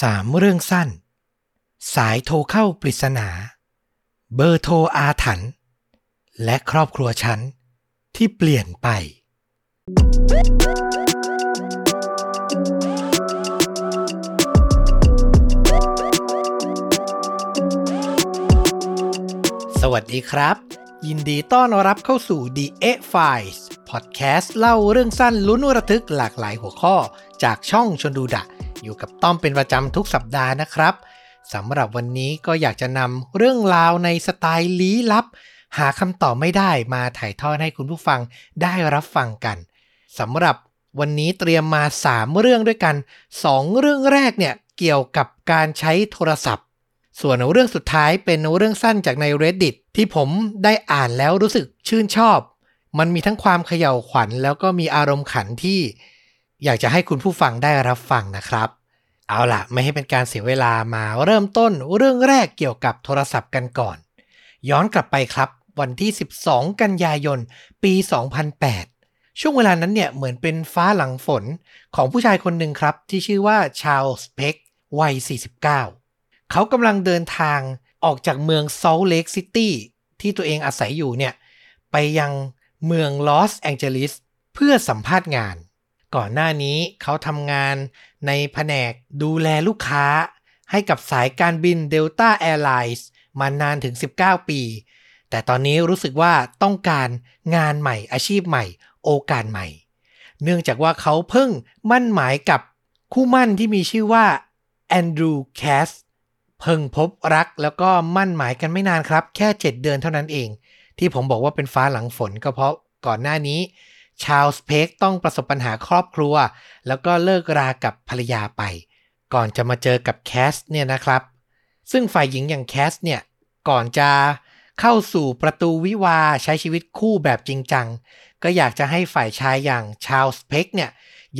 สามเรื่องสั้น สายโทรเข้าปริศนา เบอร์โทรอาถรรพ์และครอบครัวฉันที่เปลี่ยนไป สวัสดีครับ ยินดีต้อนรับเข้าสู่ The A Files พอดแคสต์เล่าเรื่องสั้นลุ้นระทึกหลากหลายหัวข้อจากช่องชนดูดะ อยู่กับต้อมเป็นประจำทุกสัปดาห์นะครับสำหรับวันนี้ก็อยากจะนำเรื่องราวในสไตล์ลี้ลับ หาคำตอบไม่ได้มาถ่ายทอดให้คุณผู้ฟังได้รับฟังกันสำหรับวันนี้เตรียมมา 3 เรื่องด้วยกัน 2 เรื่องแรกเนี่ยเกี่ยวกับการใช้โทรศัพท์ ส่วนเรื่องสุดท้ายเป็นเรื่องสั้นจากใน reddit ที่ผมได้อ่านแล้วรู้สึกชื่นชอบ มันมีทั้งความเขย่าวขวัญ แล้วก็มีอารมณ์ขันที่ อยากจะให้คุณผู้ฟังได้รับฟังนะครับ เอาล่ะ ไม่ให้เป็นการเสียเวลามาเริ่มต้นเรื่องแรกเกี่ยวกับโทรศัพท์กันก่อน ย้อนกลับไปครับ วันที่ 12 กันยายน ปี 2008 ช่วงเวลานั้นเนี่ยเหมือนเป็นฟ้าหลังฝนของผู้ชายคนหนึ่งครับ ที่ชื่อว่าชาลส์เพ็กวัย 49 เขากำลังเดินทางออกจากเมืองซอลต์เลกซิตี้ที่ตัวเองอาศัยอยู่เนี่ยไปยังเมืองลอสแองเจลิสเพื่อสัมภาษณ์งาน ก่อนหน้านี้เขาทำงานในแผนกดูแลลูกค้า ให้กับสายการบิน Delta Airlines มานานถึง 19 ปี แต่ตอนนี้รู้สึกว่าต้องการงานใหม่อาชีพใหม่ โอกาสใหม่ เนื่องจากว่าเขาเพิ่งหมั้นหมายกับคู่หมั้นที่มีชื่อว่าแอนดรูว์แคสเพิ่งพบรักแล้วก็หมั้นหมายกันไม่นานครับ แค่ 7 เดือนเท่านั้นเอง ที่ผมบอกว่าเป็นฟ้าหลังฝนก็เพราะก่อนหน้านี้ ชาร์ลส์เพ็คต้องประสบปัญหาครอบครัว แล้วก็เลิกรากับภรรยาไป ก่อนจะมาเจอกับแคสเนี่ยนะครับ ซึ่งฝ่ายหญิงอย่างแคสเนี่ย ก่อนจะเข้าสู่ประตูวิวาห์ใช้ชีวิตคู่แบบจริงจัง ก็อยากจะให้ฝ่ายชายอย่างชาลส์เพกเนี่ย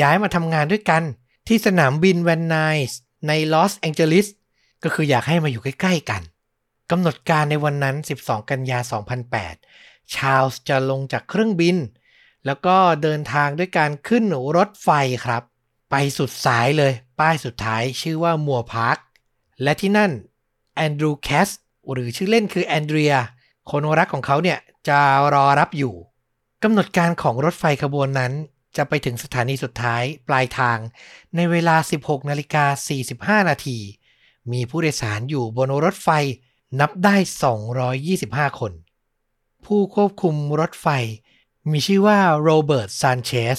ย้ายมาทำงานด้วยกัน ที่สนามบินแวนไนส์ในลอสแองเจลิสก็คืออยากให้มาอยู่ใกล้ ๆ กันกำหนดการในวันนั้น 12 กันยา 2008 ชาลส์จะลงจากเครื่องบิน แล้วก็เดินทางด้วยการขึ้นรถไฟครับ ไปสุดสายเลย ป้ายสุดท้ายชื่อว่ามัวพาร์ค และที่นั่นแอนดรูว์แคสหรือชื่อเล่นคือแอนเดรีย คนรักของเขาเนี่ยจะรอรับอยู่กำหนดการของรถไฟขบวนนั้น จะไปถึงสถานีสุดท้ายปลายทาง ในเวลา 16นาฬิกา45 นาที มีผู้โดยสารอยู่บนรถไฟนับได้ 225 คน ผู้ควบคุมรถไฟ มีชื่อว่าโรเบิร์ตซานเชส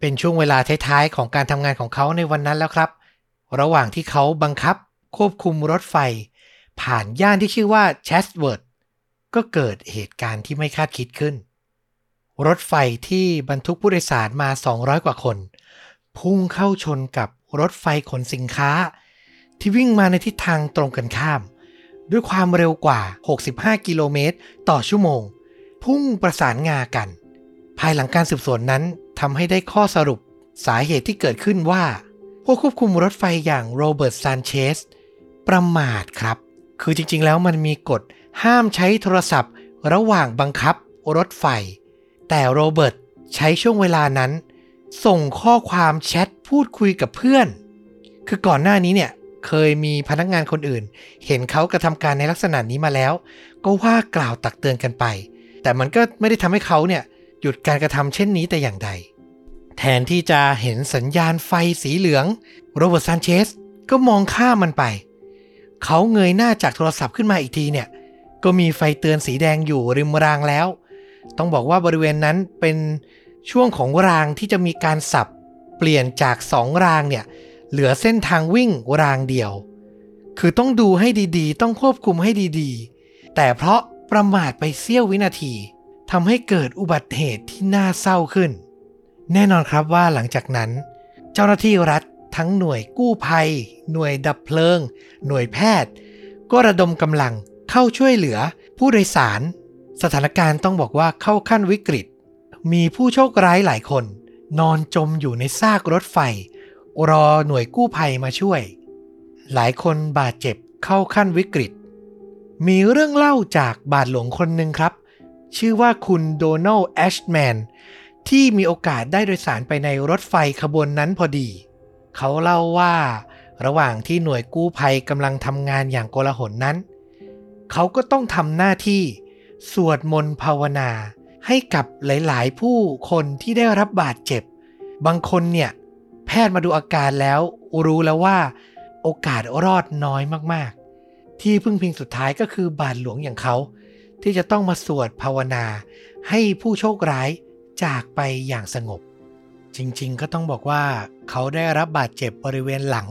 เป็นช่วงเวลาท้ายๆ ของการทำงานของเขาในวันนั้นแล้วครับ ระหว่างที่เขาบังคับควบคุมรถไฟ ผ่านย่านที่ชื่อว่าแชสเวิร์ดก็เกิดเหตุการณ์ที่ไม่คาดคิดขึ้น รถไฟที่บรรทุกผู้โดยสารมา 200 กว่าคน พุ่งเข้าชนกับรถไฟขนสินค้า ที่วิ่งมาในทิศทางตรงกันข้าม ด้วยความเร็วกว่า 65 กิโลเมตรต่อชั่วโมง พุ่งประสานงากัน ภายหลังการสืบสวนนั้นทำให้ได้ข้อสรุปสาเหตุที่เกิดขึ้นว่า ผู้ควบคุมรถไฟอย่างโรเบิร์ตซานเชสประมาทครับ คือจริงๆแล้วมันมีกฎห้ามใช้โทรศัพท์ ระหว่างบังคับรถไฟ แต่โรเบิร์ตใช้ช่วงเวลานั้น ส่งข้อความแชทพูดคุยกับเพื่อน คือก่อนหน้านี้เนี่ยเคยมีพนักงานคนอื่น เห็นเขากระทำการในลักษณะนี้มาแล้ว ก็ว่ากล่าวตักเตือนกันไป แต่มันก็ไม่ได้ทำให้เขาเนี่ยหยุดการกระทำเช่นนี้แต่อย่างใด แทนที่จะเห็นสัญญาณไฟสีเหลือง โรเบิร์ตซานเชสก็มองข้ามมันไป เขาเงยหน้าจากโทรศัพท์ขึ้นมาอีกทีเนี่ย ก็มีไฟเตือนสีแดงอยู่ริมรางแล้ว ต้องบอกว่าบริเวณนั้นเป็นช่วงของรางที่จะมีการสับเปลี่ยนจากสองรางเนี่ยเหลือเส้นทางวิ่งรางเดียว คือต้องดูให้ดีๆ ต้องควบคุมให้ดีๆ แต่เพราะ ประมาทไปเสี้ยววินาทีทำให้เกิดอุบัติเหตุที่น่าเศร้าขึ้น แน่นอนครับว่าหลังจากนั้น เจ้าหน้าที่รัฐทั้งหน่วยกู้ภัย หน่วยดับเพลิง หน่วยแพทย์ ก็ระดมกำลังเข้าช่วยเหลือผู้โดยสาร สถานการณ์ต้องบอกว่าเข้าขั้นวิกฤต มีผู้โชคร้ายหลายคน นอนจมอยู่ในซากรถไฟ รอหน่วยกู้ภัยมาช่วย หลายคนบาดเจ็บเข้าขั้นวิกฤต มีเรื่องเล่าจากบาทหลวงคนหนึ่งครับ ชื่อว่าคุณโดนัลด์แอชแมนที่มีโอกาสได้โดยสารไปในรถไฟขบวนนั้นพอดี เขาเล่าว่า ระหว่างที่หน่วยกู้ภัยกำลังทำงานอย่างโกลาหลนั้น เขาก็ต้องทำหน้าที่ สวดมนต์ภาวนา ให้กับหลาย ๆ ผู้คนที่ได้รับบาดเจ็บ บางคนเนี่ย แพทย์มาดูอาการแล้วรู้แล้วว่า โอกาสรอดน้อยมาก ที่พึ่งพิงสุดท้ายก็คือบาทหลวงอย่างเขา ที่จะต้องมาสวดภาวนา ให้ผู้โชคร้ายจากไปอย่างสงบ จริงๆ ก็ต้องบอกว่าเขาได้รับบาดเจ็บบริเวณหลัง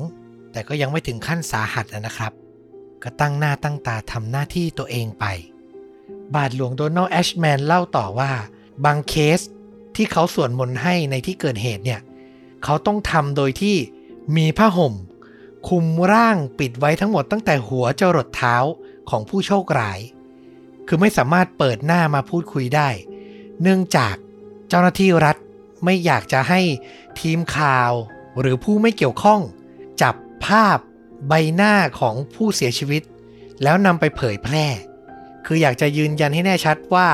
แต่ก็ยังไม่ถึงขั้นสาหัสนะครับ ก็ตั้งหน้าตั้งตาทำหน้าที่ตัวเองไป บาทหลวงโดนัลด์แอชแมนเล่าต่อว่า บางเคสที่เขาสวดมนต์ให้ในที่เกิดเหตุเนี่ย เขาต้องทำโดยที่มีผ้าห่ม คุมร่างปิดไว้ทั้งหมดตั้งแต่หัวจรดเท้าของผู้โชคร้าย คือไม่สามารถเปิดหน้ามาพูดคุยได้ เนื่องจากเจ้าหน้าที่รัฐไม่อยากจะให้ทีมข่าว หรือผู้ไม่เกี่ยวข้อง จับภาพใบหน้าของผู้เสียชีวิต แล้วนำไปเผยแพร่ คืออยากจะยืนยันให้แน่ชัดว่า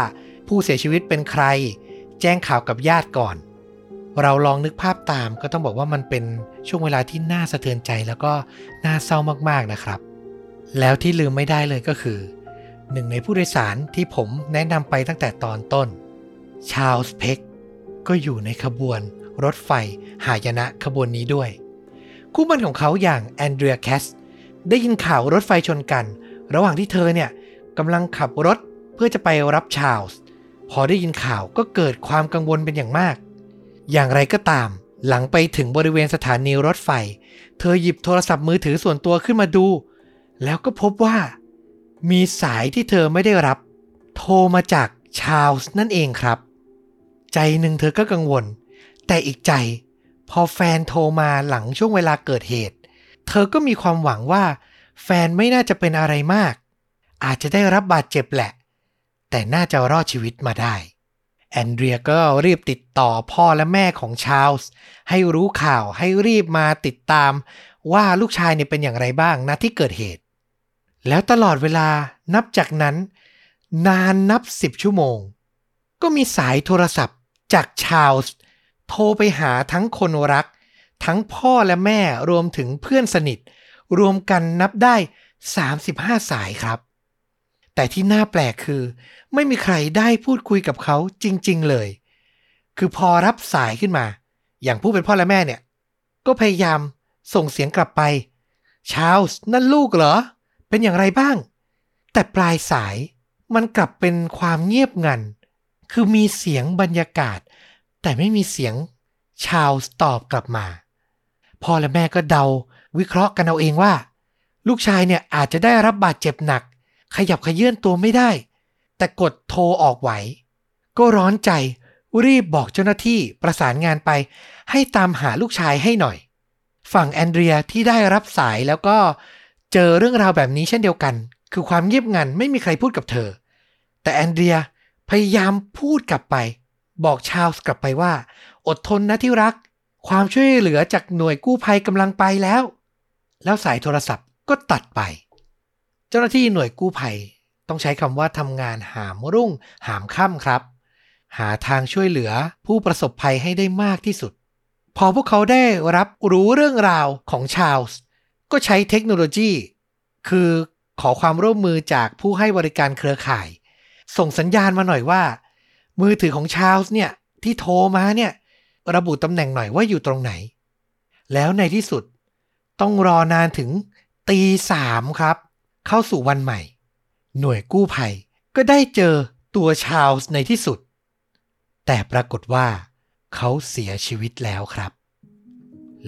ผู้เสียชีวิตเป็นใคร แจ้งข่าวกับญาติก่อน เราลองนึกภาพตามก็ต้องบอกว่ามันเป็นช่วงเวลาที่น่าสะเทือนใจแล้วก็น่าเศร้ามากๆนะครับ แล้วที่ลืมไม่ได้เลยก็คือ หนึ่งในผู้โดยสารที่ผมแนะนำไปตั้งแต่ตอนต้น ชาลส์เพ็กก็อยู่ในขบวน รถไฟ หายนะขบวนนี้ด้วย คู่มันของเขาอย่างแอนเดรียแคสได้ยินข่าวรถไฟชนกัน ระหว่างที่เธอเนี่ยกำลังขับรถเพื่อจะไปรับชาลส์พอได้ยินข่าวก็เกิดความกังวลเป็นอย่างมาก อย่างไรก็ตาม หลังไปถึงบริเวณสถานีรถไฟ เธอหยิบโทรศัพท์มือถือส่วนตัวขึ้นมาดู แล้วก็พบว่า มีสายที่เธอไม่ได้รับ โทรมาจากชาลส์นั่นเองครับ ใจหนึ่งเธอก็กังวล แต่อีกใจ พอแฟนโทรมาหลังช่วงเวลาเกิดเหตุ เธอก็มีความหวังว่า แฟนไม่น่าจะเป็นอะไรมาก อาจจะได้รับบาดเจ็บแหละ แต่น่าจะรอดชีวิตมาได้ แอนเดรียก็รีบติดต่อพ่อและแม่ของชาลส์ให้รู้ข่าวให้รีบมาติดตาม ว่าลูกชายเนี่ยเป็นอย่างไรบ้างณที่เกิดเหตุ แล้วตลอดเวลานับจากนั้น นานนับสิบชั่วโมง ก็มีสายโทรศัพท์จากชาลส์โทรไปหาทั้งคนรัก ทั้งพ่อและแม่รวมถึงเพื่อนสนิท รวมกันนับได้ 35 สายครับ แต่ที่น่าแปลกคือ ไม่มีใครได้พูดคุยกับเขาจริง ๆ เลย คือพอรับสายขึ้นมา อย่างผู้เป็นพ่อและแม่เนี่ย ก็พยายามส่งเสียงกลับไป ชาลส์นั่นลูกเหรอ เป็นอย่างไรบ้าง แต่ปลายสายมันกลับเป็นความเงียบงัน คือมีเสียงบรรยากาศ แต่ไม่มีเสียงชาลส์ตอบกลับมา พ่อและแม่ก็เดา วิเคราะห์กันเอาเองว่า ลูกชายเนี่ยอาจจะได้รับบาดเจ็บหนัก ขยับขยื่นตัวไม่ได้ แต่กดโทรออกไหว ก็ร้อนใจรีบบอกเจ้าหน้าที่ประสานงานไป ให้ตามหาลูกชายให้หน่อย ฝั่งแอนเดรียที่ได้รับสายแล้วก็เจอเรื่องราวแบบนี้เช่นเดียวกัน คือความเงียบงันไม่มีใครพูดกับเธอ แต่แอนเดรียพยายามพูดกลับไป บอกชาลส์กลับไปว่า อดทนนะที่รัก ความช่วยเหลือจากหน่วยกู้ภัยกำลังไปแล้ว แล้วสายโทรศัพท์ก็ตัดไป เจ้าหน้าที่หน่วยกู้ภัย ต้องใช้คำว่าทำงานหามรุ่ง หามค่ำครับ หาทางช่วยเหลือผู้ประสบภัยให้ได้มากที่สุด พอพวกเขาได้รับรู้เรื่องราวของชาลส์ก็ใช้เทคโนโลยี คือขอความร่วมมือจากผู้ให้บริการเครือข่าย ส่งสัญญาณมาหน่อยว่า มือถือของชาลส์เนี่ย ที่โทรมาเนี่ย ระบุตำแหน่งหน่อยว่าอยู่ตรงไหน แล้วในที่สุด ต้องรอนานถึงตีสามครับ เข้าสู่วันใหม่ หน่วยกู้ภัยก็ได้เจอตัวชาลส์ในที่สุด แต่ปรากฏว่า เขาเสียชีวิตแล้วครับ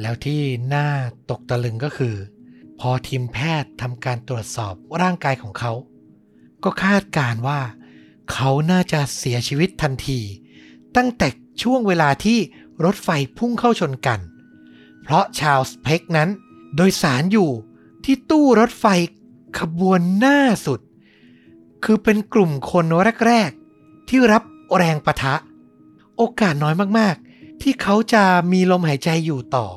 แล้วที่น่าตกตะลึงก็คือ พอทีมแพทย์ทำการตรวจสอบร่างกายของเขา ก็คาดการว่า เขาน่าจะเสียชีวิตทันที ตั้งแต่ช่วงเวลาที่รถไฟพุ่งเข้าชนกัน เพราะชาลส์เพ็กนั้น โดยสารอยู่ที่ตู้รถไฟ ขบวนหน้าสุด คือเป็นกลุ่มคนแรก ๆ ที่รับแรงประทะ โอกาสน้อยมากๆ ที่เขาจะมีลมหายใจอยู่ต่อ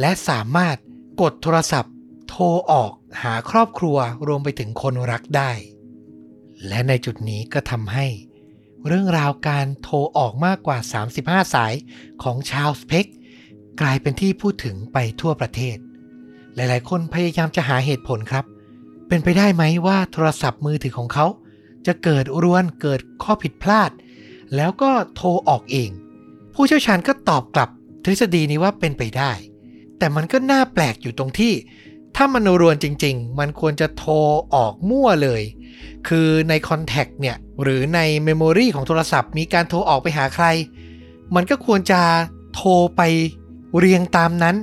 และสามารถกดโทรศัพท์ โทรออกหาครอบครัวรวมไปถึงคนรักได้ และในจุดนี้ก็ทำให้ เรื่องราวการโทรออกมากกว่า 35 สายของชาลส์เพ็กกลายเป็นที่พูดถึงไปทั่วประเทศ หลายๆ คนพยายามจะหาเหตุผลครับ เป็นไปได้ไหมว่าโทรศัพท์มือถือของเขา จะเกิดรวนเกิดข้อผิดพลาด แล้วก็โทรออกเอง ผู้เชี่ยวชาญก็ตอบกลับทฤษฎีนี้ว่าเป็นไปได้ แต่มันก็น่าแปลกอยู่ตรงที่ ถ้ามันรวนจริง ๆ มันควรจะโทรออกมั่วเลย คือในคอนแทคเนี่ยหรือในเมมโมรีของโทรศัพท์มีการโทรออกไปหาใคร มันก็ควรจะโทรไปเรียงตามนั้น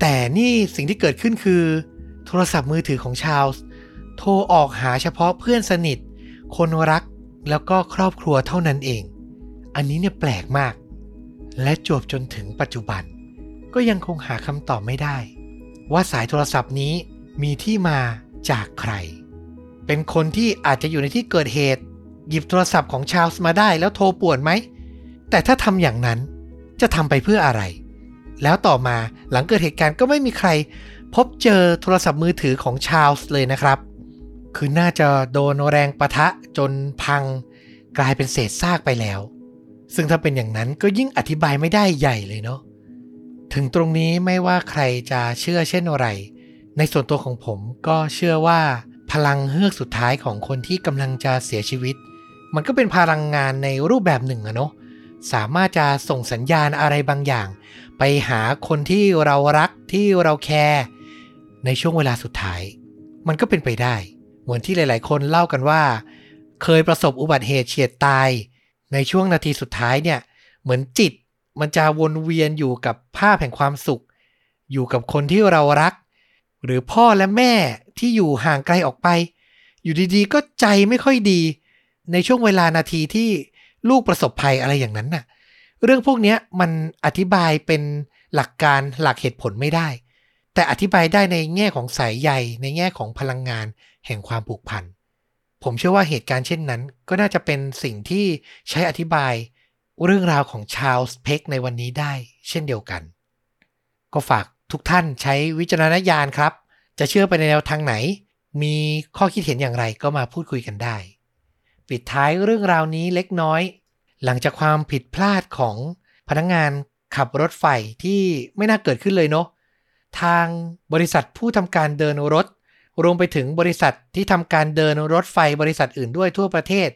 แต่นี่สิ่งที่เกิดขึ้นคือ โทรศัพท์มือถือของชาลส์ โทรออกหาเฉพาะเพื่อนสนิท คนรักแล้วก็ครอบครัวเท่านั้นเอง อันนี้เนี่ยแปลกมาก และจวบจนถึงปัจจุบัน ก็ยังคงหาคำตอบไม่ได้ ว่าสายโทรศัพท์นี้มีที่มาจากใคร เป็นคนที่อาจจะอยู่ในที่เกิดเหตุ หยิบโทรศัพท์ของชาลส์มาได้แล้วโทรป่วนไหม แต่ถ้าทำอย่างนั้นจะทำไปเพื่ออะไร แล้วต่อมาหลังเกิดเหตุการณ์ก็ไม่มีใคร พบเจอโทรศัพท์มือถือของชาลส์เลยนะครับ คือน่าจะโดนแรงประทะจนพังกลายเป็นเศษซากไปแล้ว ซึ่งถ้าเป็นอย่างนั้นก็ยิ่งอธิบายไม่ได้ใหญ่เลยเนาะถึงตรงนี้ไม่ว่าใครจะเชื่อเช่นอะไร ในส่วนตัวของผมก็เชื่อว่า พลังเฮือกสุดท้ายของคนที่กำลังจะเสียชีวิต มันก็เป็นพลังงานในรูปแบบหนึ่งอะเนาะสามารถจะส่งสัญญาณอะไรบางอย่าง ไปหาคนที่เรารักที่เราแคร์ในช่วงเวลาสุดท้าย มันก็เป็นไปได้ เหมือนที่หลาย ๆ คนเล่ากันว่า เคยประสบอุบัติเหตุเฉียดตาย ในช่วงนาทีสุดท้ายเนี่ย เหมือนจิตมันจะวนเวียนอยู่กับภาพแห่งความสุข อยู่กับคนที่เรารัก หรือพ่อและแม่ที่อยู่ห่างไกลออกไป อยู่ดีๆ ก็ใจไม่ค่อยดี ในช่วงเวลานาทีที่ลูกประสบภัยอะไรอย่างนั้นน่ะ เรื่องพวกนี้มันอธิบายเป็นหลักการหลักเหตุผลไม่ได้ แต่อธิบายได้ในแง่ของสายใยในแง่ของพลังงาน แห่งความผูกพัน ผมเชื่อว่าเหตุการณ์เช่นนั้น ก็น่าจะเป็นสิ่งที่ใช้อธิบายเรื่องราวของชาลส์เพกในวันนี้ได้ เช่นเดียวกัน ก็ฝากทุกท่านใช้วิจารณญาณครับ จะเชื่อไปในแนวทางไหน มีข้อคิดเห็นอย่างไรก็มาพูดคุยกันได้ ปิดท้ายเรื่องราวนี้เล็กน้อย หลังจากความผิดพลาดของพนักงงานขับรถไฟที่ไม่น่าเกิดขึ้นเลยเนาะทางบริษัทผู้ทำการเดินรถ รวมไปถึงบริษัทที่ทำการเดินรถไฟบริษัทอื่นด้วยทั่วประเทศ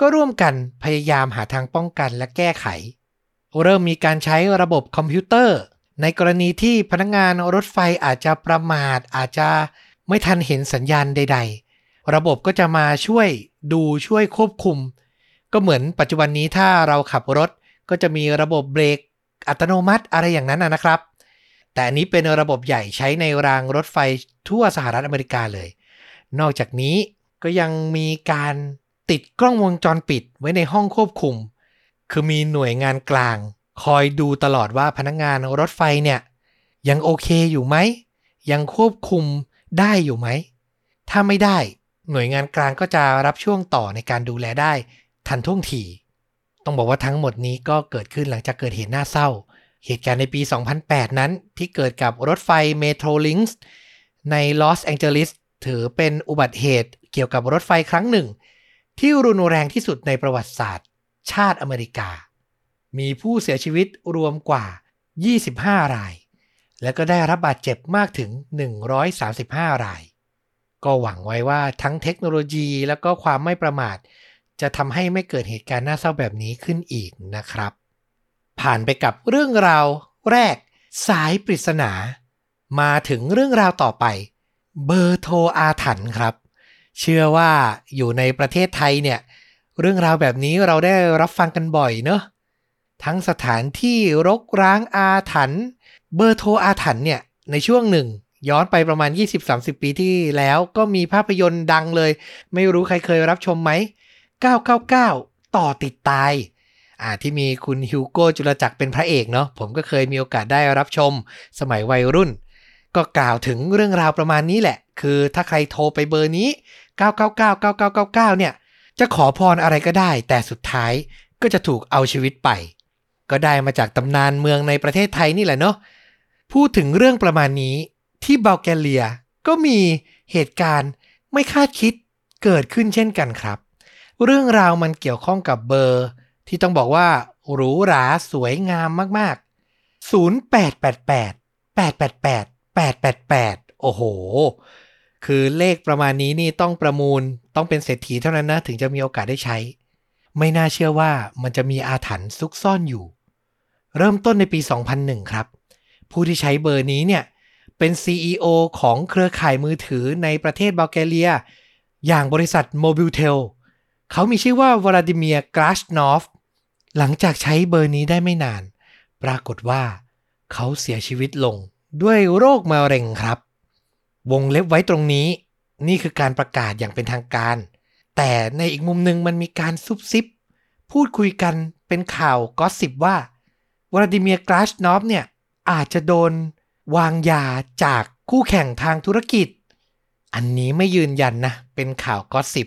ก็ร่วมกันพยายามหาทางป้องกันและแก้ไข เริ่มมีการใช้ระบบคอมพิวเตอร์ ในกรณีที่พนักงานรถไฟอาจจะประมาทอาจจะไม่ทันเห็นสัญญาณใด ๆ ระบบก็จะมาช่วยดูช่วยควบคุม ก็เหมือนปัจจุบันนี้ถ้าเราขับรถก็จะมีระบบเบรกอัตโนมัติอะไรอย่างนั้นนะครับ แต่อันนี้เป็นระบบใหญ่ใช้ในรางรถไฟทั่วสหรัฐอเมริกาเลย นอกจากนี้ก็ยังมีการติดกล้องวงจรปิดไว้ในห้องควบคุม คือมีหน่วยงานกลาง คอยดูตลอดว่าพนักงานรถไฟเนี่ย ยังโอเคอยู่ไหม ยังควบคุมได้อยู่ไหม ถ้าไม่ได้หน่วยงานกลางก็จะรับช่วงต่อในการดูแลได้ทันท่วงที ต้องบอกว่าทั้งหมดนี้ก็เกิดขึ้นหลังจากเกิดเหตุน่าเศร้า เหตุการณ์ในปี 2008 นั้นที่เกิดกับรถไฟเมโทรลิงส์ในลอสแองเจลิสถือเป็นอุบัติเหตุเกี่ยวกับรถไฟครั้งหนึ่ง ที่รุนแรงที่สุดในประวัติศาสตร์ ชาติอเมริกา มีผู้เสียชีวิตรวมกว่า 25 ราย และก็ได้รับบาดเจ็บมากถึง 135 ราย ก็หวังไว้ว่าทั้งเทคโนโลยีและก็ความไม่ประมาท จะทำให้ไม่เกิดเหตุการณ์น่าเศร้าแบบนี้ขึ้นอีกนะครับ ผ่านไปกับเรื่องราวแรก สายปริศนา มาถึงเรื่องราวต่อไป เบอร์โทรอาถรรพ์ครับ เชื่อว่าอยู่ในประเทศไทยเนี่ย เรื่องราวแบบนี้เราได้รับฟังกันบ่อยเนอะทั้งสถานที่รกร้างอาถรรพ์เบอร์โทรอาถรรพ์เนี่ยในช่วงหนึ่ง ย้อนไปประมาณ 20-30 ปีที่แล้วก็มีภาพยนตร์ดังเลย ไม่รู้ใครเคยรับชมไหม 999 ต่อติดตาย อ่าที่มีคุณฮิวโก้จุลจักรเป็นพระเอกเนาะผมก็เคยมีโอกาสได้รับชม สมัยวัยรุ่น ก็กล่าวถึงเรื่องราวประมาณนี้แหละ คือถ้าใครโทรไปเบอร์นี้ 999 9999 เนี่ย จะขอพรอะไรก็ได้ แต่สุดท้ายก็จะถูกเอาชีวิตไป ก็ได้มาจากตำนานเมืองในประเทศไทยนี่แหละเนาะพูดถึงเรื่องประมาณนี้ที่บัลแกเรียก็มีเหตุการณ์ไม่คาดคิดเกิดขึ้นเช่นกันครับ เรื่องราวมันเกี่ยวข้องกับเบอร์ ที่ต้องบอกว่าหรูหราสวยงามมาก ๆ 0888 888 888 โอ้โห คือเลขประมาณนี้นี่ต้องประมูลต้องเป็นเศรษฐีเท่านั้นนะ ถึงจะมีโอกาสได้ใช้ ไม่น่าเชื่อว่ามันจะมีอาถรรพ์ซุกซ่อนอยู่ เริ่มต้นในปี 2001 ครับ ผู้ที่ใช้เบอร์นี้เนี่ย เป็น CEO ของเครือข่ายมือถือในประเทศบัลแกเรีย อย่างบริษัท Mobiltel เขามีชื่อว่าวลาดิเมียกราชนอฟ หลังจากใช้เบอร์นี้ได้ไม่นาน ปรากฏว่า เขาเสียชีวิตลงด้วยโรคมะเร็งครับ วงเล็บไว้ตรงนี้ นี่คือการประกาศอย่างเป็นทางการ แต่ในอีกมุมหนึ่งมันมีการซุบซิบ พูดคุยกันเป็นข่าวก็สิบว่าวลาดิเมียร์กราชนอฟเนี่ย อาจจะโดนวางยาจากคู่แข่งทางธุรกิจ อันนี้ไม่ยืนยันนะ เป็นข่าวก็สิบ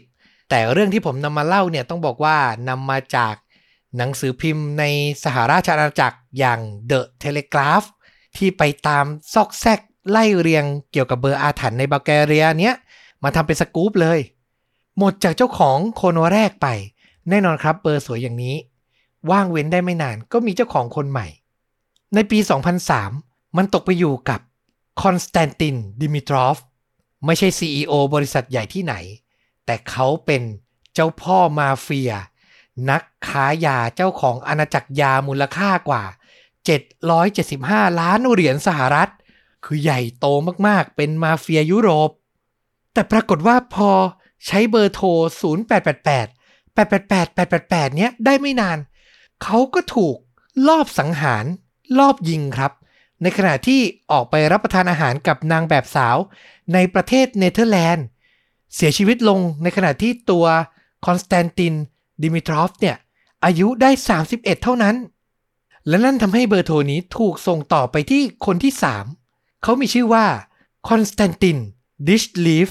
แต่เรื่องที่ผมนำมาเล่าเนี่ยต้องบอกว่านำมาจาก หนังสือพิมพ์ในสหราชอาณาจักรอย่าง The Telegraph ที่ไปตามซอกแซกไล่เรียงเกี่ยวกับเบอร์อาถรรพ์ในบัลแกเรียเนี้ยมาทำเป็นสกู๊ปเลย หมดจากเจ้าของคนแรกไป แน่นอนครับเบอร์สวยอย่างนี้ ว่างเว้นได้ไม่นานก็มีเจ้าของคนใหม่ ในปี 2003 มันตกไปอยู่กับคอนสแตนตินดิมิทรอฟไม่ใช่ CEO บริษัทใหญ่ที่ไหน แต่เขาเป็นเจ้าพ่อมาเฟีย นักค้ายาเจ้าของอาณาจักรยามูลค่ากว่า 775 ล้านเหรียญสหรัฐ คือใหญ่โตมากๆ เป็นมาเฟียยุโรป แต่ปรากฏว่าพอใช้เบอร์โทร 0888 888 888 เนี้ยได้ไม่นาน เขาก็ถูกลอบสังหาร ลอบยิงครับ ในขณะที่ออกไปรับประทานอาหารกับนางแบบสาว ในประเทศเนเธอร์แลนด์ เสียชีวิตลงในขณะที่ตัวคอนสแตนติน ดิมิทรอฟเนี่ยอายุได้ 31 เท่านั้น และนั่นทำให้เบอร์โทรนี้ถูกส่งต่อไปที่คนที่ 3 เขามีชื่อว่าคอนสแตนตินดิชลีฟ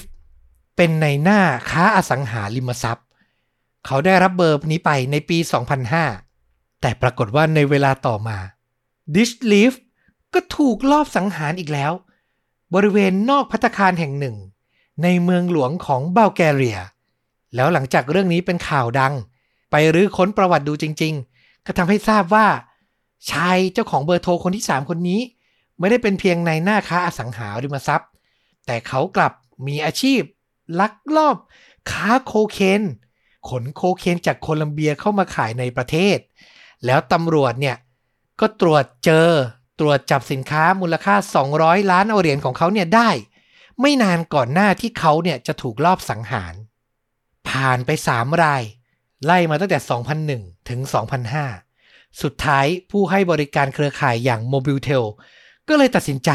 เป็นนายหน้าค้าอสังหาริมทรัพย์ เขาได้รับเบอร์นี้ไปในปี 2005 แต่ปรากฏว่าในเวลาต่อมาดิชลีฟก็ถูกลอบสังหารอีกแล้ว บริเวณนอกภัตตาคารแห่งหนึ่ง ในเมืองหลวงของบัลแกเรีย แล้วหลังจากเรื่องนี้เป็นข่าวดัง ไปรื้อค้นประวัติดูจริง ๆ ก็ทำให้ทราบว่า ชายเจ้าของเบอร์โทรคนที่ 3 คนนี้ ไม่ได้เป็นเพียงในหน้าค้าอสังหาริมทรัพย์ แต่เขากลับมีอาชีพ ลักลอบค้าโคเคน ขนโคเคนจากโคลัมเบียเข้ามาขายในประเทศ แล้วตำรวจเนี่ย ก็ตรวจเจอตรวจจับสินค้ามูลค่า 200 ล้านเหรียญของเขาเนี่ยได้ ไม่นานก่อนหน้าที่เขาเนี่ยจะถูกลอบสังหาร ผ่านไป3ราย ไล่มาตั้งแต่ 2001 ถึง 2005 สุดท้ายผู้ให้บริการเครือข่ายอย่าง Mobiltel ก็เลยตัดสินใจ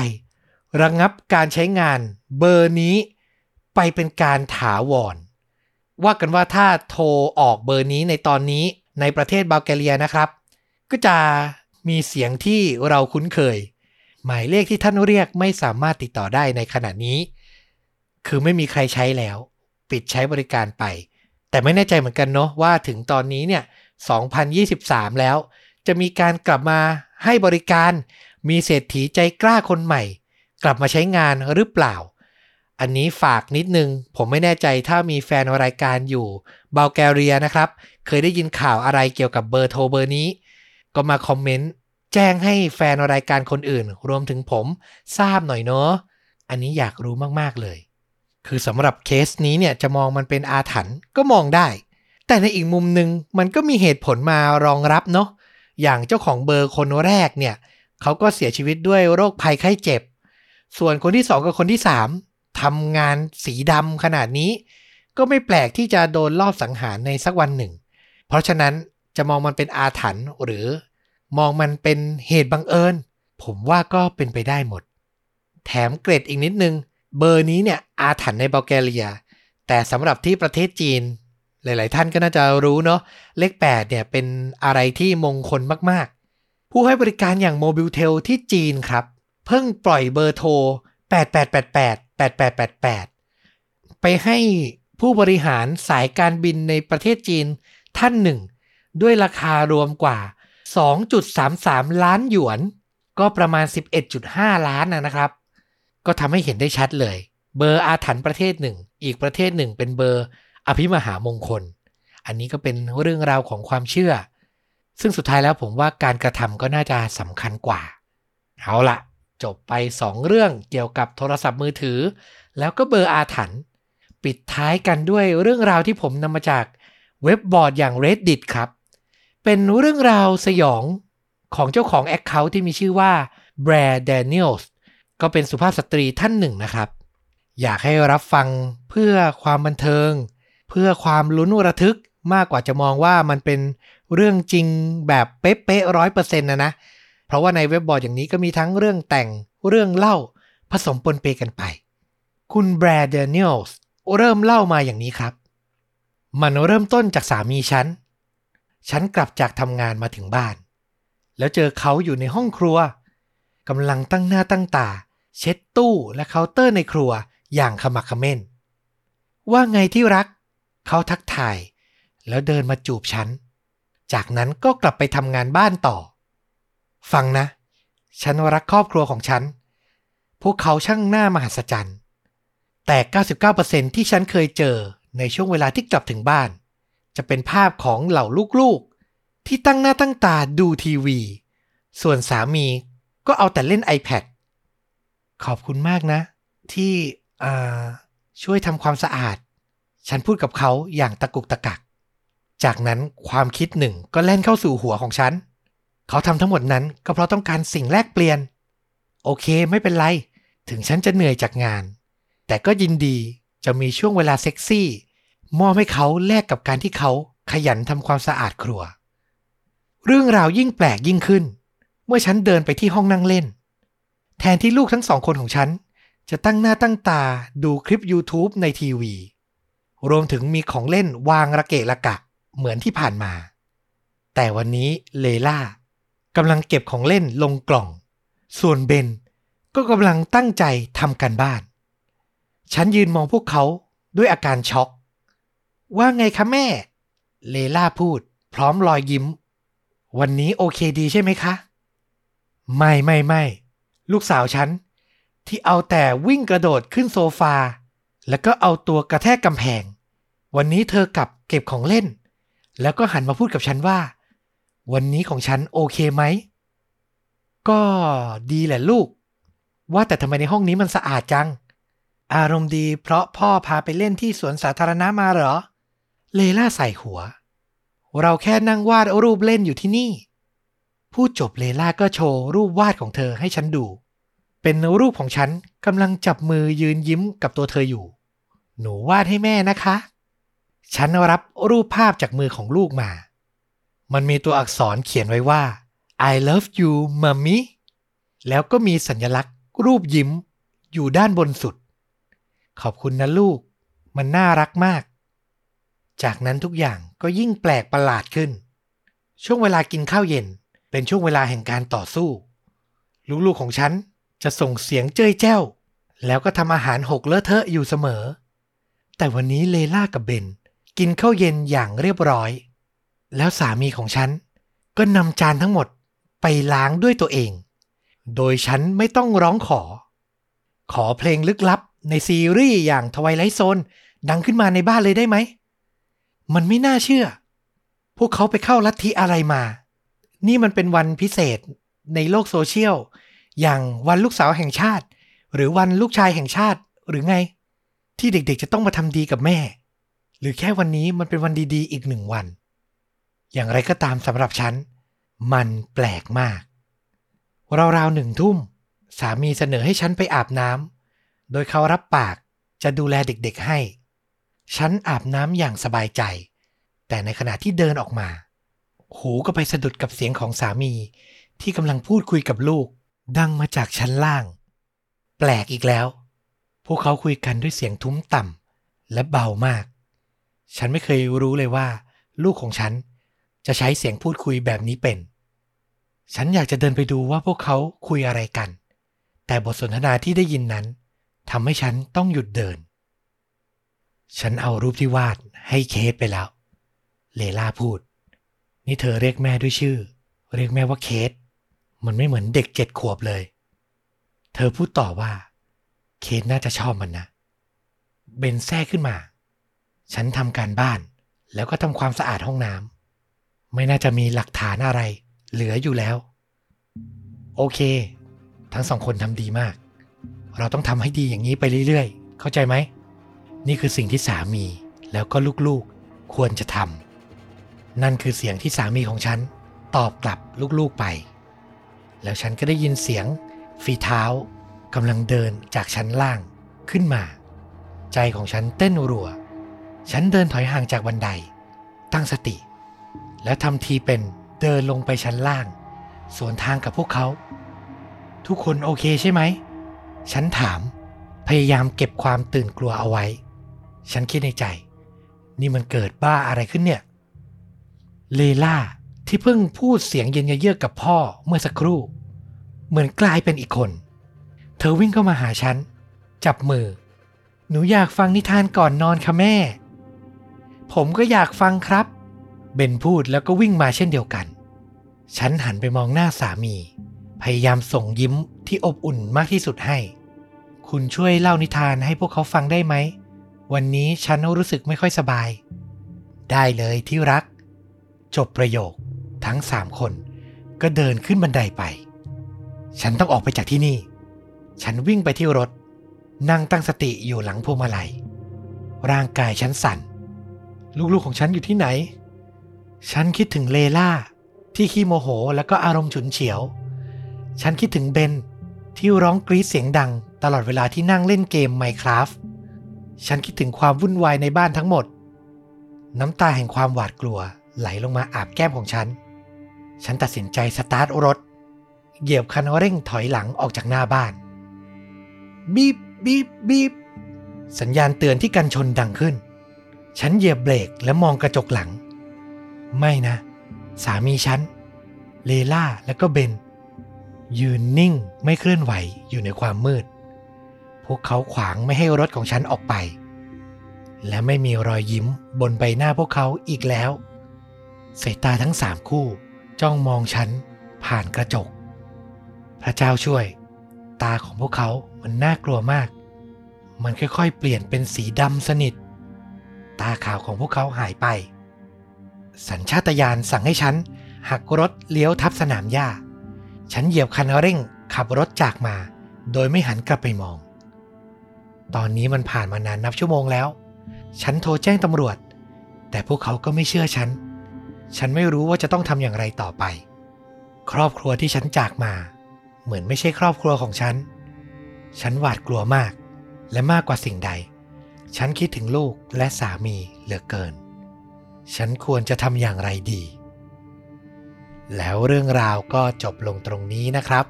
ระงงับการใช้งานเบอร์นี้ไปเป็นการถาวร ว่ากันว่าถ้าโทรออกเบอร์นี้ในตอนนี้ในประเทศบัลแกเรียนะครับ ก็จะมีเสียงที่เราคุ้นเคย หมายเลขที่ท่านเรียกไม่สามารถติดต่อได้ในขณะนี้ คือไม่มีใครใช้แล้ว ปิดใช้บริการไป แต่ไม่แน่ใจเหมือนกันเนาะว่าถึงตอนนี้เนี่ย 2023 แล้ว จะมีการกลับมาให้บริการ มีเศรษฐีใจกล้าคนใหม่ กลับมาใช้งานหรือเปล่า อันนี้ฝากนิดนึง ผมไม่แน่ใจถ้ามีแฟนรายการอยู่บัลแกเรียนะครับ เคยได้ยินข่าวอะไรเกี่ยวกับเบอร์โทรเบอร์นี้ ก็มาคอมเมนต์แจ้งให้แฟนรายการคนอื่น รวมถึงผมทราบหน่อยเนาะอันนี้อยากรู้มากๆเลย คือสำหรับเคสนี้เนี่ยจะมองมันเป็นอาถรรพ์ก็มองได้ แต่ในอีกมุมหนึ่งมันก็มีเหตุผลมารองรับเนาะอย่างเจ้าของเบอร์คนแรกเนี่ยเขาก็เสียชีวิตด้วยโรคภัยไข้เจ็บ ส่วนคนที่สองกับคนที่สามทำงานสีดำขนาดนี้ ก็ไม่แปลกที่จะโดนลอบสังหารในสักวันหนึ่ง เพราะฉะนั้นจะมองมันเป็นอาถรรพ์หรือมองมันเป็นเหตุบังเอิญ ผมว่าก็เป็นไปได้หมด แถมเกร็ดอีกนิดนึง เบอร์นี้เนี่ยอาถรรพ์ในบัลแกเรีย แต่สำหรับที่ประเทศจีน หลาย ๆ ท่านก็น่าจะรู้เนาะเลข 8 เนี่ยเป็นอะไรที่มงคลมาก ๆ ผู้ให้บริการอย่างโมบิลเทลที่จีนครับ เพิ่งปล่อยเบอร์โทร 8888 8888 ไปให้ผู้บริหารสายการบินในประเทศจีนท่านหนึ่ง ด้วยราคารวมกว่า 2.33 ล้านหยวน ก็ประมาณ 11.5 ล้านนะครับ ก็ทำให้เห็นได้ชัดเลย เบอร์อาถรรพ์ประเทศหนึ่ง อีกประเทศหนึ่ง เป็นเบอร์อภิมหามงคล อันนี้ก็เป็นเรื่องราวของความเชื่อ ซึ่งสุดท้ายแล้วผมว่าการกระทำก็น่าจะสำคัญกว่า เอาละจบไป 2 เรื่องเกี่ยวกับโทรศัพท์มือถือ แล้วก็เบอร์อาถรรพ์ปิดท้ายกันด้วยเรื่องราวที่ผมนำมาจากเว็บบอร์ดอย่าง Reddit ครับ เป็นเรื่องราวสยองของเจ้าของ Account ที่มีชื่อว่า b r a Daniels ก็เป็นสุภาพสตรีท่านหนึ่งนะครับ อยากให้รับฟังเพื่อความบันเทิง เพื่อความลุ้นระทึกมากกว่าจะมองว่ามันเป็นเรื่องจริงแบบเป๊ะๆร้อยเปอร์เซ็นต์นะนะ เพราะว่าในเว็บบอร์ดอย่างนี้ก็มีทั้งเรื่องแต่งเรื่องเล่าผสมปนเปกันไป คุณแบรดเดนิลส์เริ่มเล่ามาอย่างนี้ครับ มันเริ่มต้นจากสามีฉัน ฉันกลับจากทำงานมาถึงบ้าน แล้วเจอเขาอยู่ในห้องครัวกำลังตั้งหน้าตั้งตา เช็ดตู้และเคาน์เตอร์ในครัวอย่างขมักขม้น ว่าไงที่รัก เขาทักทาย แล้วเดินมาจูบฉัน จากนั้นก็กลับไปทำงานบ้านต่อ ฟังนะ ฉันรักครอบครัวของฉัน พวกเขาช่างหน้ามหัศจรรย์ แต่ 99%ที่ฉันเคยเจอในช่วงเวลาที่กลับถึงบ้าน จะเป็นภาพของเหล่าลูกๆ ที่ตั้งหน้าตั้งตาดูทีวี ส่วนสามีก็เอาแต่เล่น iPad ขอบคุณมากนะ ที่ช่วยทำความสะอาด ฉันพูดกับเขาอย่างตะกุกตะกัก จากนั้นความคิดหนึ่งก็แล่นเข้าสู่หัวของฉัน เขาทำทั้งหมดนั้นก็เพราะต้องการสิ่งแลกเปลี่ยน โอเคไม่เป็นไร ถึงฉันจะเหนื่อยจากงาน แต่ก็ยินดีจะมีช่วงเวลาเซ็กซี่ มอบให้เขาแลกกับการที่เขาขยันทำความสะอาดครัว เรื่องราวยิ่งแปลกยิ่งขึ้น เมื่อฉันเดินไปที่ห้องนั่งเล่น แทนที่ลูกทั้งสองคนของฉัน จะตั้งหน้าตั้งตาดูคลิป YouTube ในทีวี รวมถึงมีของเล่นวางระเกะระกะ เหมือนที่ผ่านมา แต่วันนี้เลล่ากำลังเก็บของเล่นลงกล่อง ส่วนเบนก็กำลังตั้งใจทำการบ้าน ฉันยืนมองพวกเขาด้วยอาการช็อก ว่าไงคะแม่ เลล่าพูด พร้อมรอยยิ้ม วันนี้โอเคดีใช่ไหมคะ ไม่ไม่ไม่ ลูกสาวฉัน ที่เอาแต่วิ่งกระโดดขึ้นโซฟา แล้วก็เอาตัวกระแทกกำแพง วันนี้เธอกลับเก็บของเล่น แล้วก็หันมาพูดกับฉันว่า วันนี้ของฉันโอเคไหม ก็ดีแหละลูก ว่าแต่ทำไมในห้องนี้มันสะอาดจัง อารมณ์ดีเพราะพ่อพาไปเล่นที่สวนสาธารณะมาเหรอ เลล่าใส่หัว เราแค่นั่งวาดรูปเล่นอยู่ที่นี่ พูดจบเลล่าก็โชว์รูปวาดของเธอให้ฉันดู เป็นรูปของฉันกำลังจับมือยืนยิ้มกับตัวเธออยู่ หนูวาดให้แม่นะคะ ฉันรับรูปภาพจากมือของลูกมา มันมีตัวอักษรเขียนไว้ว่า I love you mommy แล้วก็มีสัญลักษณ์ รูปยิ้ม อยู่ด้านบนสุด ขอบคุณนะลูก มันน่ารักมาก จากนั้นทุกอย่างก็ยิ่งแปลกประหลาดขึ้น ช่วงเวลากินข้าวเย็น เป็นช่วงเวลาแห่งการต่อสู้ ลูกๆของฉันจะส่งเสียงเจ้ยแจ้ว แล้วก็ทำอาหารหกเลอะเทอะอยู่เสมอ แต่วันนี้เลล่ากับเบนกินข้าวเย็นอย่างเรียบร้อย แล้วสามีของฉันก็นำจานทั้งหมดไปล้างด้วยตัวเอง โดยฉันไม่ต้องร้องขอ ขอเพลงลึกลับในซีรีส์อย่างทวายไลท์โซนดังขึ้นมาในบ้านเลยได้ไหม มันไม่น่าเชื่อ พวกเขาไปเข้าลัทธิอะไรมา นี่มันเป็นวันพิเศษในโลกโซเชียล อย่างวันลูกสาวแห่งชาติ หรือวันลูกชายแห่งชาติ หรือไง ที่เด็กๆจะต้องมาทำดีกับแม่ หรือแค่วันนี้มันเป็นวันดีๆ อีกหนึ่งวัน อย่างไรก็ตามสำหรับฉัน มันแปลกมากราวๆหนึ่งทุ่ม สามีเสนอให้ฉันไปอาบน้ำโดยเขารับปากจะดูแลเด็กๆให้ ฉันอาบน้ำอย่างสบายใจ แต่ในขณะที่เดินออกมา หูก็ไปสะดุดกับเสียงของสามี ที่กำลังพูดคุยกับลูก ดังมาจากชั้นล่าง แปลกอีกแล้ว พวกเขาคุยกันด้วยเสียงทุ้มต่ำและเบามาก ฉันไม่เคยรู้เลยว่า ลูกของฉันจะใช้เสียงพูดคุยแบบนี้เป็น ฉันอยากจะเดินไปดูว่าพวกเขาคุยอะไรกัน แต่บทสนทนาที่ได้ยินนั้นทำให้ฉันต้องหยุดเดิน ฉันเอารูปที่วาดให้เคสไปแล้ว เลล่าพูด นี่เธอเรียกแม่ด้วยชื่อ เรียกแม่ว่าเคสมันไม่เหมือนเด็กเจ็ดขวบเลย เธอพูดต่อว่า เคทน่าจะชอบมันนะ เบนแทรกขึ้นมา ฉันทำการบ้าน แล้วก็ทำความสะอาดห้องน้ำไม่น่าจะมีหลักฐานอะไร เหลืออยู่แล้ว โอเค ทั้งสองคนทำดีมาก เราต้องทำให้ดีอย่างนี้ไปเรื่อยๆ เข้าใจไหม นี่คือสิ่งที่สามีแล้วก็ลูกๆ ควรจะทำ นั่นคือเสียงที่สามีของฉันตอบกลับลูกๆไป แล้วฉันก็ได้ยินเสียงฝีเท้ากำลังเดินจากชั้นล่างขึ้นมา ใจของฉันเต้นรัว ฉันเดินถอยห่างจากบันได ตั้งสติ แล้วทำทีเป็นเดินลงไปชั้นล่าง สวนทางกับพวกเขา ทุกคนโอเคใช่ไหม ฉันถามพยายามเก็บความตื่นกลัวเอาไว้ ฉันคิดในใจ นี่มันเกิดบ้าอะไรขึ้นเนี่ย เลล่าที่เพิ่งพูดเสียงเย็นเยือกกับพ่อเมื่อสักครู่ เหมือนกลายเป็นอีกคน เธอวิ่งเข้ามาหาฉัน จับมือ หนูอยากฟังนิทานก่อนนอนค่ะแม่ ผมก็อยากฟังครับ เบนพูดแล้วก็วิ่งมาเช่นเดียวกัน ฉันหันไปมองหน้าสามี พยายามส่งยิ้มที่อบอุ่นมากที่สุดให้ คุณช่วยเล่านิทานให้พวกเขาฟังได้ไหม วันนี้ฉันรู้สึกไม่ค่อยสบาย ได้เลยที่รัก จบประโยคทั้งสามคนก็เดินขึ้นบันไดไป ฉันต้องออกไปจากที่นี่ ฉันวิ่งไปที่รถ นั่งตั้งสติอยู่หลังพวงมาลัย ร่างกายฉันสั่น ลูกๆของฉันอยู่ที่ไหน ฉันคิดถึงเลล่าที่ขี้โมโหแล้วก็อารมณ์ฉุนเฉียว ฉันคิดถึงเบนที่ร้องกรีดเสียงดัง ตลอดเวลาที่นั่งเล่นเกม Minecraft ฉันคิดถึงความวุ่นวายในบ้านทั้งหมด น้ำตาแห่งความหวาดกลัว ไหลลงมาอาบแก้มของฉัน ฉันตัดสินใจสตาร์ทรถ เหยียบคันเร่งถอยหลังออกจากหน้าบ้าน บีบบีบบีบสัญญาณเตือนที่กันชนดังขึ้น ฉันเหยียบเบรกและมองกระจกหลัง ไม่นะ สามีฉัน เลล่าและก็เบน ยืนนิ่งไม่เคลื่อนไหวอยู่ในความมืด พวกเขาขวางไม่ให้รถของฉันออกไป และไม่มีรอยยิ้มบนใบหน้าพวกเขาอีกแล้ว สายตาทั้งสามคู่จ้องมองฉันผ่านกระจก พระเจ้าช่วย ตาของพวกเขามันน่ากลัวมาก มันค่อยๆ เปลี่ยนเป็นสีดำสนิท ตาขาวของพวกเขาหายไป สัญชาตญาณสั่งให้ฉัน หักรถเลี้ยวทับสนามหญ้า ฉันเหยียบคันเร่งขับรถจากมา โดยไม่หันกลับไปมอง ตอนนี้มันผ่านมานานนับชั่วโมงแล้ว ฉันโทรแจ้งตำรวจ แต่พวกเขาก็ไม่เชื่อฉัน ฉันไม่รู้ว่าจะต้องทำอย่างไรต่อไป ครอบครัวที่ฉันจากมา เหมือนไม่ใช่ครอบครัวของฉัน ฉันหวาดกลัวมาก และมากกว่าสิ่งใด ฉันคิดถึงลูกและสามีเหลือเกิน ฉันควรจะทำอย่างไรดี แล้วเรื่องราวก็จบลงตรงนี้นะครับ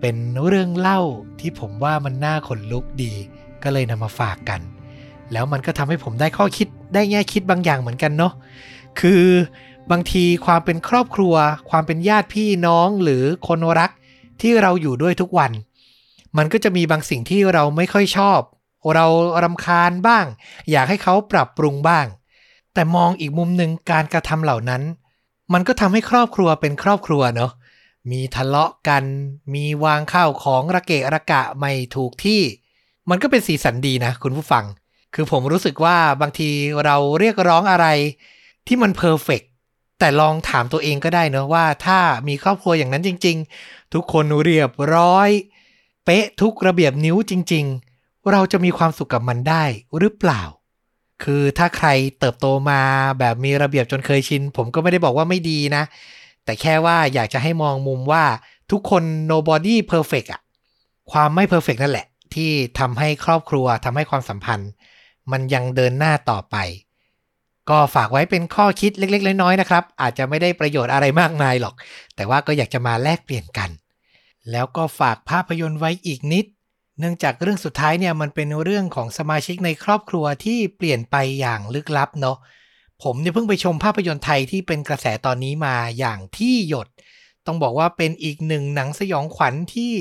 เป็นเรื่องเล่าที่ผมว่ามันน่าขนลุกดี ก็เลยนำมาฝากกัน แล้วมันก็ทำให้ผมได้ข้อคิดได้แง่คิดบางอย่างเหมือนกันเนาะคือ บางทีความเป็นครอบครัว ความเป็นญาติพี่น้องหรือคนรักที่เราอยู่ด้วยทุกวัน มันก็จะมีบางสิ่งที่เราไม่ค่อยชอบ เรารำคาญบ้าง อยากให้เขาปรับปรุงบ้าง แต่มองอีกมุมหนึ่งการกระทำเหล่านั้น มันก็ทำให้ครอบครัวเป็นครอบครัวเนาะมีทะเลาะกัน มีวางข้าวของระเกะระกะไม่ถูกที่ มันก็เป็นสีสันดีนะ คุณผู้ฟัง คือผมรู้สึกว่าบางทีเราเรียกร้องอะไรที่มันเพอร์เฟก แต่ลองถามตัวเองก็ได้เนอะว่าถ้ามีครอบครัวอย่างนั้นจริง ๆ ทุกคนเรียบร้อย เป๊ะทุกระเบียบนิ้วจริง ๆ เราจะมีความสุขกับมันได้หรือเปล่า คือถ้าใครเติบโตมาแบบมีระเบียบจนเคยชิน ผมก็ไม่ได้บอกว่าไม่ดีนะ แต่แค่ว่าอยากจะให้มองมุมว่าทุกคน nobody perfect อะความไม่ perfect นั่นแหละ ที่ทำให้ครอบครัวทำให้ความสัมพันธ์ มันยังเดินหน้าต่อไป ก็ฝากไว้เป็นข้อคิดเล็กๆ น้อยๆนะครับ อาจจะไม่ได้ประโยชน์อะไรมากมายหรอก แต่ว่าก็อยากจะมาแลกเปลี่ยนกัน แล้วก็ฝากภาพยนตร์ไว้อีกนิด เนื่องจากเรื่องสุดท้ายเนี่ยมันเป็นเรื่องของสมาชิกในครอบครัวที่เปลี่ยนไปอย่างลึกลับเนาะ ผมเนี่ยเพิ่งไปชมภาพยนตร์ไทยที่เป็นกระแสตอนนี้มาอย่างที่หยด ต้องบอกว่าเป็นอีกหนึ่งหนังสยองขวัญที่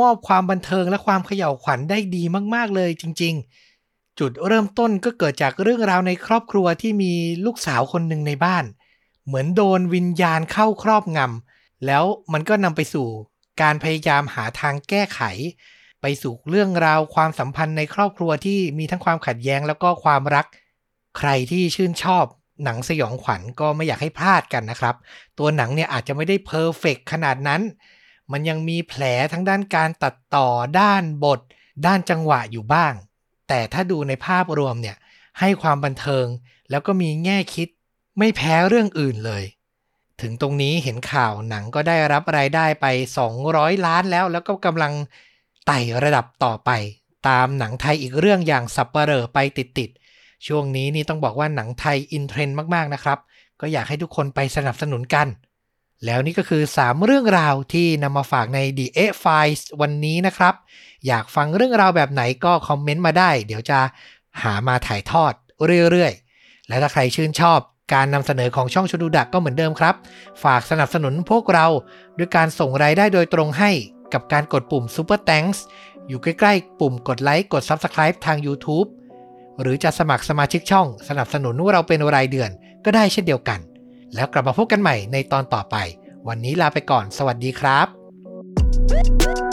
มอบความบันเทิงและความเขย่าวขวัญได้ดีมากๆเลยจริง ๆ จุดเริ่มต้นก็เกิดจากเรื่องราวในครอบครัวที่มีลูกสาวคนหนึ่งในบ้าน เหมือนโดนวิญญาณเข้าครอบงำแล้วมันก็นำไปสู่การพยายามหาทางแก้ไข ไปสู่เรื่องราวความสัมพันธ์ในครอบครัวที่มีทั้งความขัดแย้งแล้วก็ความรัก ใครที่ชื่นชอบหนังสยองขวัญก็ไม่อยากให้พลาดกันนะครับ ตัวหนังเนี่ยอาจจะไม่ได้เพอร์เฟกขนาดนั้น มันยังมีแผลทั้งด้านการตัดต่อด้านบท ด้านจังหวะอยู่บ้าง แต่ถ้าดูในภาพรวมเนี่ยให้ความบันเทิง แล้วก็มีแง่คิดไม่แพ้เรื่องอื่นเลย ถึงตรงนี้เห็นข่าวหนังก็ได้รับรายได้ไป 200 ล้านแล้ว แล้วก็กำลังไต่ระดับต่อไป ตามหนังไทยอีกเรื่องอย่างสับปเหร่อไปติดๆช่วงนี้นี่ต้องบอกว่าหนังไทยอินเทรนด์มากๆนะครับ ก็อยากให้ทุกคนไปสนับสนุนกัน แล้วนี่ก็คือ 3 เรื่องราวที่นำมาฝากใน The A Files วันนี้นะครับ อยากฟังเรื่องราวแบบไหนก็คอมเมนต์มาได้ เดี๋ยวจะหามาถ่ายทอดเรื่อยๆ และถ้าใครชื่นชอบการนำเสนอของช่องชดูดักก็เหมือนเดิมครับ ฝากสนับสนุนพวกเราด้วยการส่งรายได้โดยตรงให้กับการกดปุ่ม Super Thanks อยู่ใกล้ๆ ปุ่มกดไลค์กด Subscribe ทาง YouTube หรือจะสมัครสมาชิกช่อง สนับสนุนเราเป็นรายเดือนก็ได้เช่นเดียวกัน แล้วกลับมาพบกันใหม่ในตอนต่อไป วันนี้ลาไปก่อน สวัสดีครับ